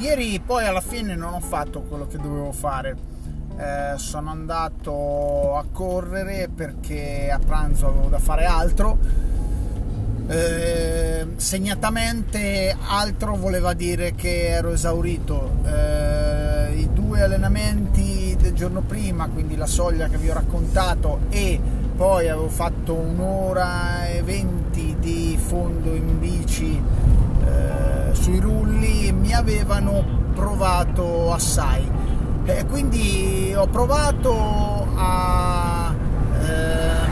Ieri poi alla fine non ho fatto quello che dovevo fare. Eh, sono andato a correre perché a pranzo avevo da fare altro. Eh, segnatamente altro voleva dire che ero esaurito. Eh, I due allenamenti del giorno prima, quindi la soglia che vi ho raccontato e poi avevo fatto un'ora e venti di fondo in bici eh, sui rulli mi avevano provato assai. E quindi ho provato a, eh,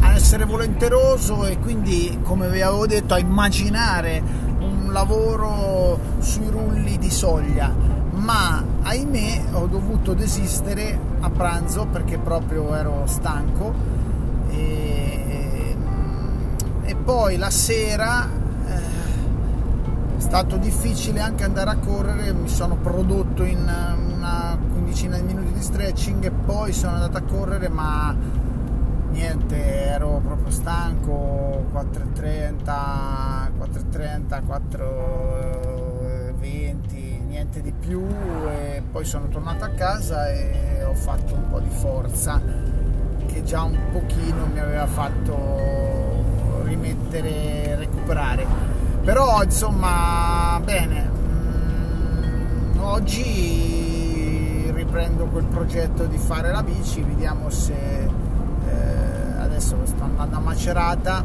a essere volenteroso e quindi come vi avevo detto a immaginare un lavoro sui rulli di soglia. Ma ahimè ho dovuto desistere a pranzo perché proprio ero stanco. E, e poi la sera eh, stato difficile anche andare a correre mi sono prodotto in una quindicina di minuti di stretching e poi sono andato a correre ma niente ero proprio stanco 4.30 4.30 4.20 niente di più e poi sono tornato a casa e ho fatto un po' di forza che già un pochino mi aveva fatto rimettere, recuperare. Però insomma, bene, mm, oggi riprendo quel progetto di fare la bici, vediamo se eh, adesso sto andando a Macerata,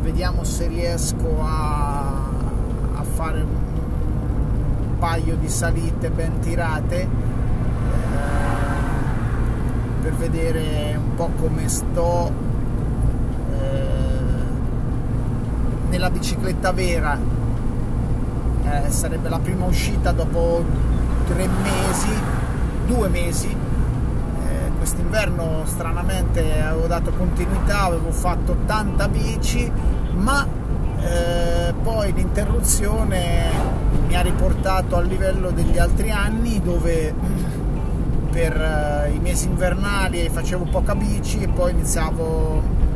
vediamo se riesco a, a fare un paio di salite ben tirate eh, per vedere un po' come sto eh, nella bicicletta vera eh, sarebbe la prima uscita dopo tre mesi due mesi. Eh, quest'inverno stranamente avevo dato continuità avevo fatto tanta bici ma eh, poi l'interruzione mi ha riportato al livello degli altri anni dove per uh, i mesi invernali facevo poca bici e poi iniziavo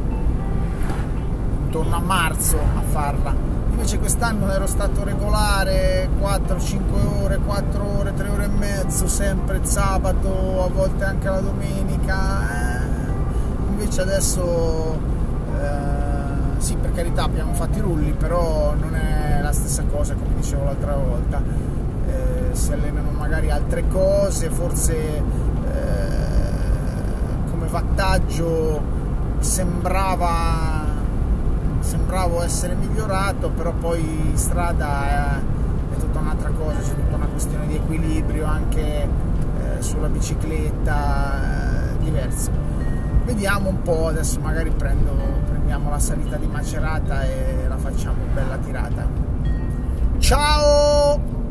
intorno a marzo a farla. Invece quest'anno ero stato regolare 4-5 ore, 4 ore, 3 ore e mezzo, sempre il sabato, a volte anche la domenica. Eh, invece adesso eh, sì, per carità abbiamo fatto i rulli, però non è la stessa cosa come dicevo l'altra volta, eh, si allenano magari altre cose, forse eh, come vattaggio sembrava sembravo essere migliorato, però poi in strada è, è tutta un'altra cosa, c'è tutta una questione di equilibrio anche eh, sulla bicicletta eh, diverso. Vediamo un po', adesso magari prendo, prendiamo la salita di Macerata e la facciamo bella tirata. Ciao!